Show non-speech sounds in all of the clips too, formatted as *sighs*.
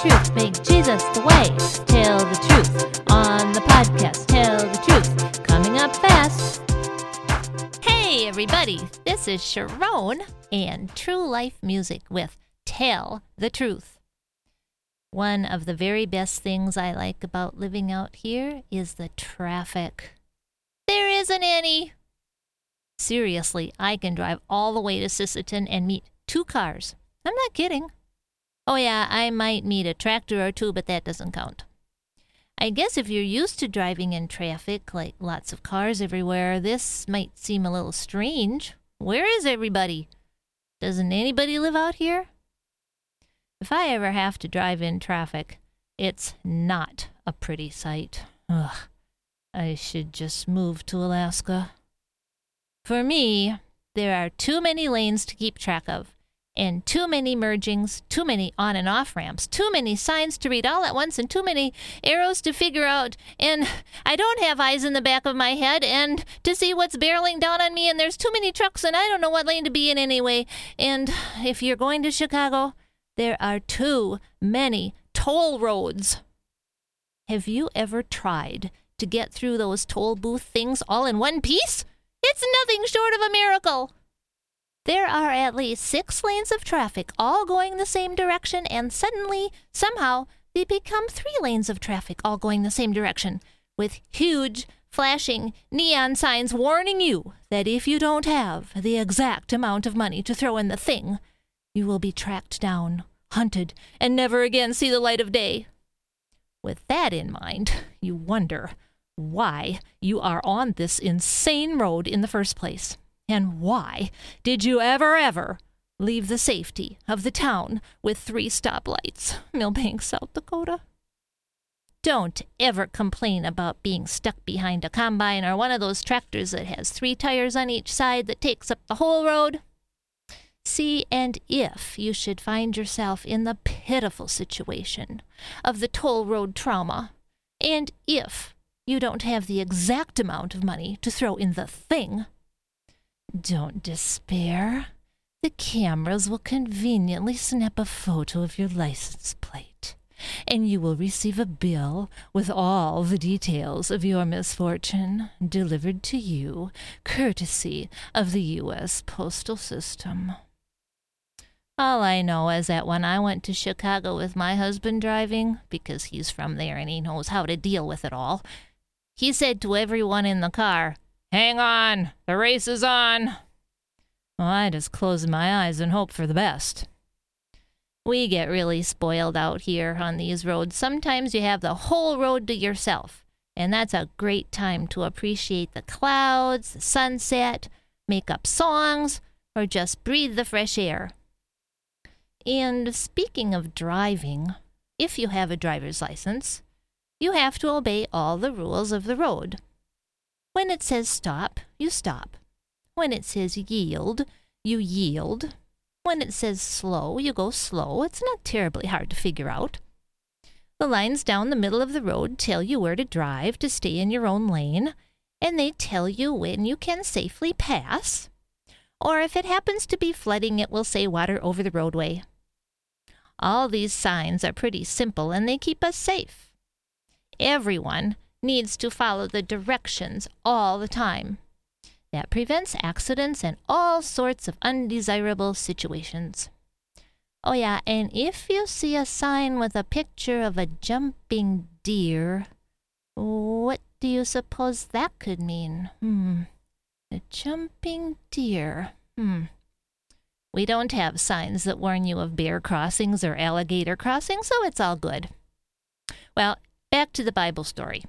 truth. Make Jesus the way. Tell the truth on the podcast. Tell the truth. Coming up fast. Hey, everybody. This is Sharon and True Life Music with Tell the Truth. One of the very best things I like about living out here is the traffic. There isn't any. Seriously, I can drive all the way to Sisseton and meet two cars. I'm not kidding. Oh, yeah, I might meet a tractor or two, but that doesn't count. I guess if you're used to driving in traffic, like lots of cars everywhere, this might seem a little strange. Where is everybody? Doesn't anybody live out here? If I ever have to drive in traffic, it's not a pretty sight. Ugh. I should just move to Alaska. For me, there are too many lanes to keep track of, and too many mergings, too many on and off ramps, too many signs to read all at once, and too many arrows to figure out. And I don't have eyes in the back of my head and to see what's barreling down on me, and there's too many trucks, and I don't know what lane to be in anyway. And if you're going to Chicago, there are too many toll roads. Have you ever tried to get through those toll booth things all in one piece? It's nothing short of a miracle. There are at least six lanes of traffic all going the same direction, and suddenly, somehow, they become three lanes of traffic all going the same direction, with huge, flashing neon signs warning you that if you don't have the exact amount of money to throw in the thing, you will be tracked down, hunted, and never again see the light of day. With that in mind, you wonder why you are on this insane road in the first place. And why did you ever, ever leave the safety of the town with three stoplights, Milbank, South Dakota? Don't ever complain about being stuck behind a combine or one of those tractors that has three tires on each side that takes up the whole road. See, and if you should find yourself in the pitiful situation of the toll road trauma, and if you don't have the exact amount of money to throw in the thing. Don't despair. The cameras will conveniently snap a photo of your license plate, and you will receive a bill with all the details of your misfortune delivered to you, courtesy of the U.S. Postal System. All I know is that when I went to Chicago with my husband driving, because he's from there and he knows how to deal with it all, he said to everyone in the car, Hang on, the race is on. Well, I just close my eyes and hope for the best. We get really spoiled out here on these roads. Sometimes you have the whole road to yourself, and that's a great time to appreciate the clouds, the sunset, make up songs, or just breathe the fresh air. And speaking of driving, if you have a driver's license, you have to obey all the rules of the road. When it says stop, you stop. When it says yield, you yield. When it says slow, you go slow. It's not terribly hard to figure out. The lines down the middle of the road tell you where to drive to stay in your own lane, and they tell you when you can safely pass. Or if it happens to be flooding, it will say water over the roadway. All these signs are pretty simple and they keep us safe. Everyone needs to follow the directions all the time. That prevents accidents and all sorts of undesirable situations. Oh, yeah, and if you see a sign with a picture of a jumping deer, what do you suppose that could mean? Hmm. A jumping deer. Hmm. We don't have signs that warn you of bear crossings or alligator crossings, so it's all good. Well, Back to the Bible story.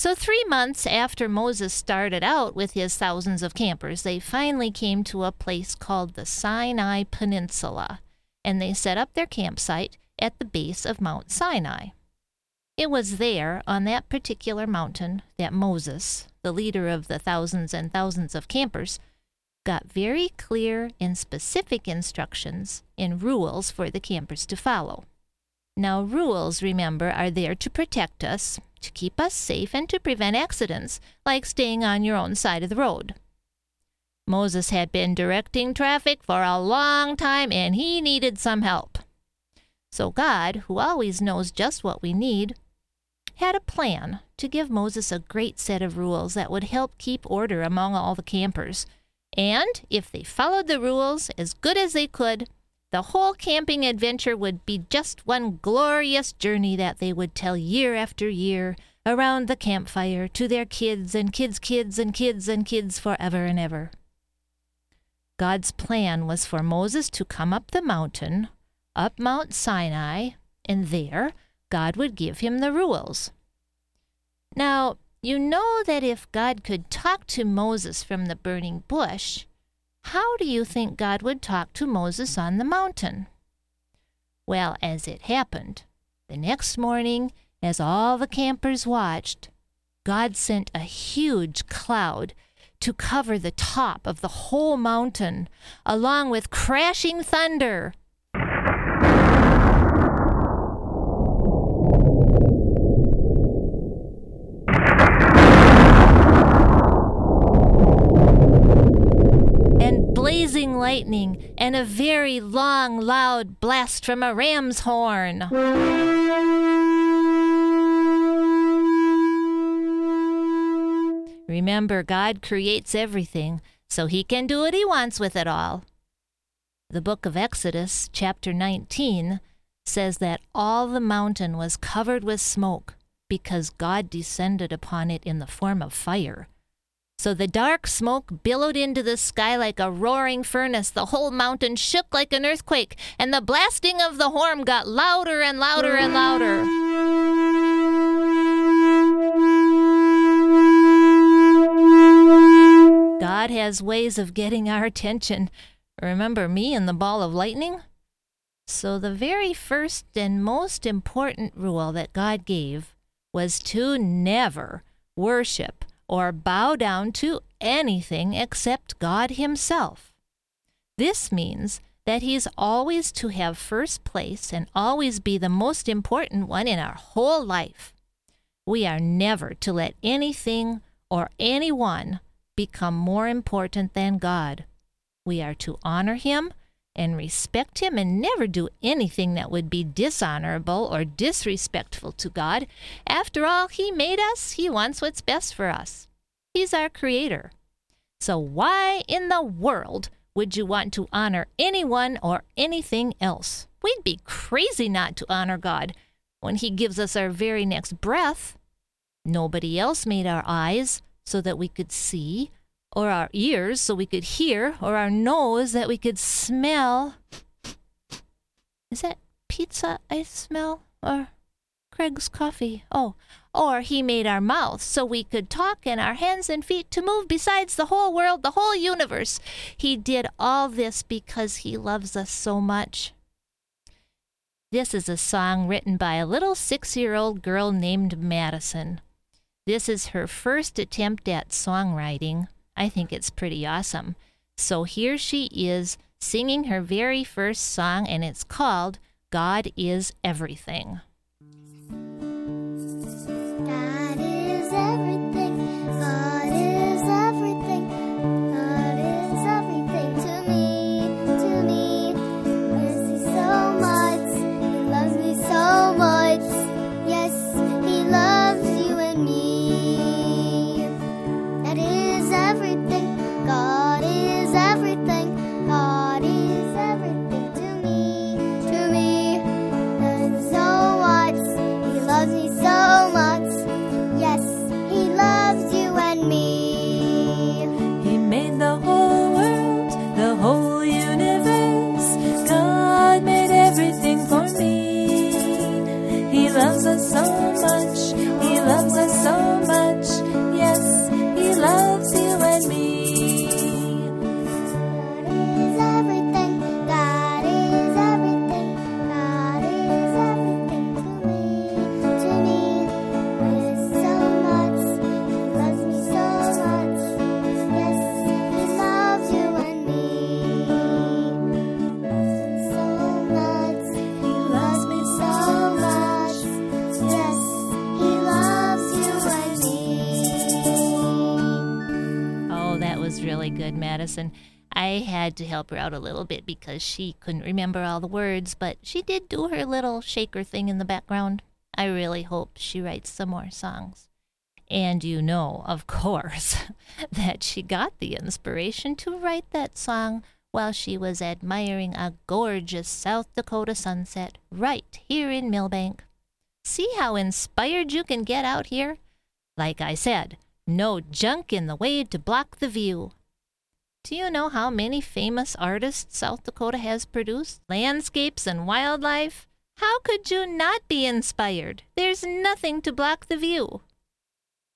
So, three months after Moses started out with his thousands of campers, they finally came to a place called the Sinai Peninsula, and they set up their campsite at the base of Mount Sinai. It was there, on that particular mountain, that Moses, the leader of the thousands and thousands of campers, got very clear and specific instructions and rules for the campers to follow. Now, rules, remember, are there to protect us, to keep us safe, and to prevent accidents, like staying on your own side of the road. Moses had been directing traffic for a long time and he needed some help. So God, who always knows just what we need, had a plan to give Moses a great set of rules that would help keep order among all the campers. And if they followed the rules as good as they could, the whole camping adventure would be just one glorious journey that they would tell year after year around the campfire to their kids and kids' kids and kids and kids forever and ever. God's plan was for Moses to come up the mountain, up Mount Sinai, and there God would give him the rules. Now, you know that if God could talk to Moses from the burning bush, how do you think God would talk to Moses on the mountain? Well, as it happened, the next morning, as all the campers watched, God sent a huge cloud to cover the top of the whole mountain, along with crashing thunder lightning, and a very long, loud blast from a ram's horn. Remember, God creates everything, so he can do what he wants with it all. The book of Exodus, chapter 19, says that all the mountain was covered with smoke because God descended upon it in the form of fire. So the dark smoke billowed into the sky like a roaring furnace. The whole mountain shook like an earthquake, and the blasting of the horn got louder and louder and louder. God has ways of getting our attention. Remember me and the ball of lightning? So, the very first and most important rule that God gave was to never worship or bow down to anything except God Himself. This means that He's always to have first place and always be the most important one in our whole life. We are never to let anything or anyone become more important than God. We are to honor Him and respect Him and never do anything that would be dishonorable or disrespectful to God. After all, He made us, He wants what's best for us. He's our Creator. So, why in the world would you want to honor anyone or anything else? We'd be crazy not to honor God when He gives us our very next breath. Nobody else made our eyes so that we could see or our ears so we could hear, or our nose that we could smell. Is that pizza I smell? Or Craig's coffee? Oh, or he made our mouths so we could talk and our hands and feet to move besides the whole world, the whole universe. He did all this because he loves us so much. This is a song written by a little six year old girl named Madison. This is her first attempt at songwriting. I think it's pretty awesome. So here she is singing her very first song, and it's called God is Everything. really good, Madison. I had to help her out a little bit because she couldn't remember all the words, but she did do her little shaker thing in the background. I really hope she writes some more songs. And you know, of course, *laughs* that she got the inspiration to write that song while she was admiring a gorgeous South Dakota sunset right here in Milbank. See how inspired you can get out here? Like I said, no junk in the way to block the view. Do you know how many famous artists South Dakota has produced? Landscapes and wildlife? How could you not be inspired? There's nothing to block the view.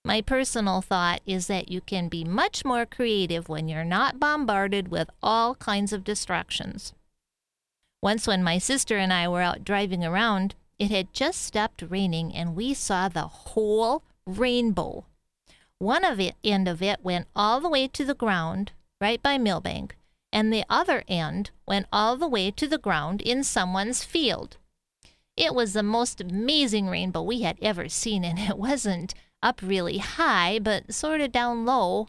My personal thought is that you can be much more creative when you're not bombarded with all kinds of distractions. Once, when my sister and I were out driving around, it had just stopped raining and we saw the whole rainbow. One of it end of it went all the way to the ground, right by Milbank, and the other end went all the way to the ground in someone's field. It was the most amazing rainbow we had ever seen, and it wasn't up really high, but sort of down low.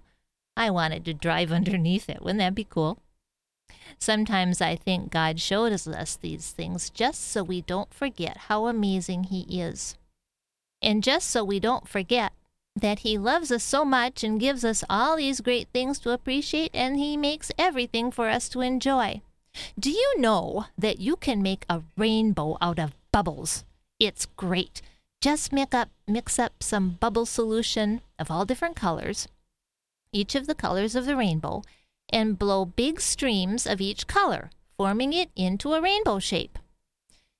I wanted to drive underneath it. Wouldn't that be cool? Sometimes I think God showed us these things just so we don't forget how amazing He is. And just so we don't forget that He loves us so much and gives us all these great things to appreciate, and He makes everything for us to enjoy. Do you know that you can make a rainbow out of bubbles? It's great. Just mix up, mix up some bubble solution of all different colors, each of the colors of the rainbow, and blow big streams of each color, forming it into a rainbow shape.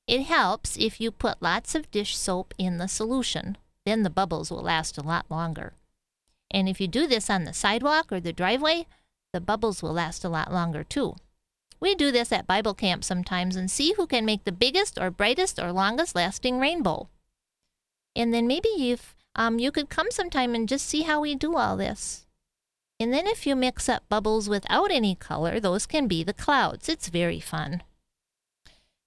It helps if you put lots of dish soap in the solution, then the bubbles will last a lot longer. And if you do this on the sidewalk or the driveway, the bubbles will last a lot longer too. We do this at Bible camp sometimes and see who can make the biggest or brightest or longest lasting rainbow. And then maybe if um, you could come sometime and just see how we do all this. And then if you mix up bubbles without any color, those can be the clouds. It's very fun.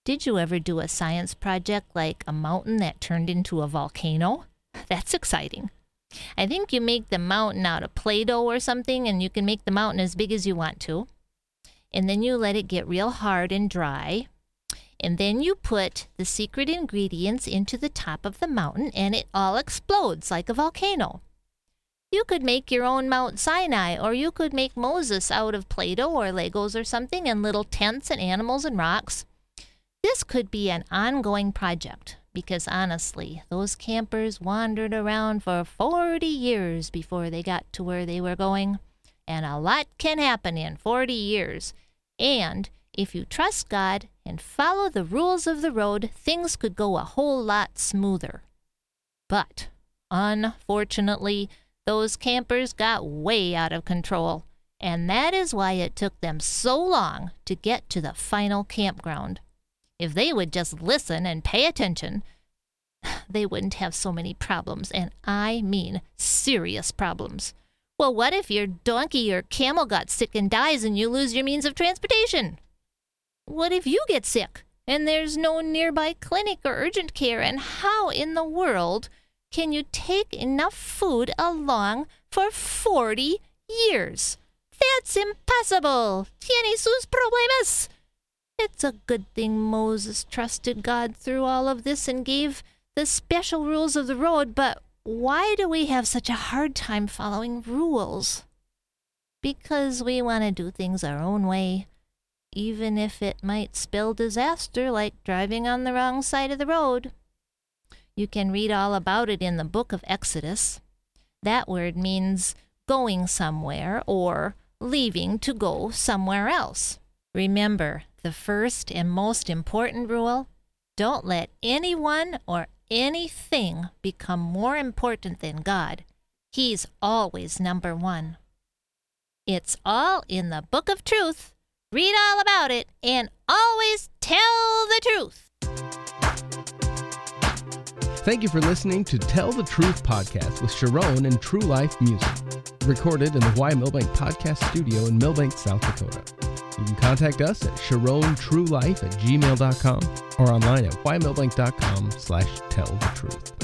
Did you ever do a science project like a mountain that turned into a volcano? That's exciting. I think you make the mountain out of Play Doh or something, and you can make the mountain as big as you want to. And then you let it get real hard and dry. And then you put the secret ingredients into the top of the mountain, and it all explodes like a volcano. You could make your own Mount Sinai, or you could make Moses out of Play Doh or Legos or something, and little tents and animals and rocks. This could be an ongoing project because honestly, those campers wandered around for 40 years before they got to where they were going. And a lot can happen in 40 years. And if you trust God and follow the rules of the road, things could go a whole lot smoother. But unfortunately, those campers got way out of control. And that is why it took them so long to get to the final campground. If they would just listen and pay attention, *sighs* they wouldn't have so many problems, and I mean serious problems. Well, what if your donkey or camel got sick and dies and you lose your means of transportation? What if you get sick and there's no nearby clinic or urgent care? And how in the world can you take enough food along for 40 years? That's impossible. Tiene sus problemas. It's a good thing Moses trusted God through all of this and gave the special rules of the road, but why do we have such a hard time following rules? Because we want to do things our own way, even if it might spell disaster like driving on the wrong side of the road. You can read all about it in the book of Exodus. That word means going somewhere or leaving to go somewhere else. Remember, the first and most important rule don't let anyone or anything become more important than God. He's always number one. It's all in the Book of Truth. Read all about it and always tell the truth. Thank you for listening to Tell the Truth podcast with Sharon and True Life Music, recorded in the Y Milbank Podcast Studio in Milbank, South Dakota. You can contact us at sharontruelife at gmail.com or online at ymilbank.com slash tell the truth.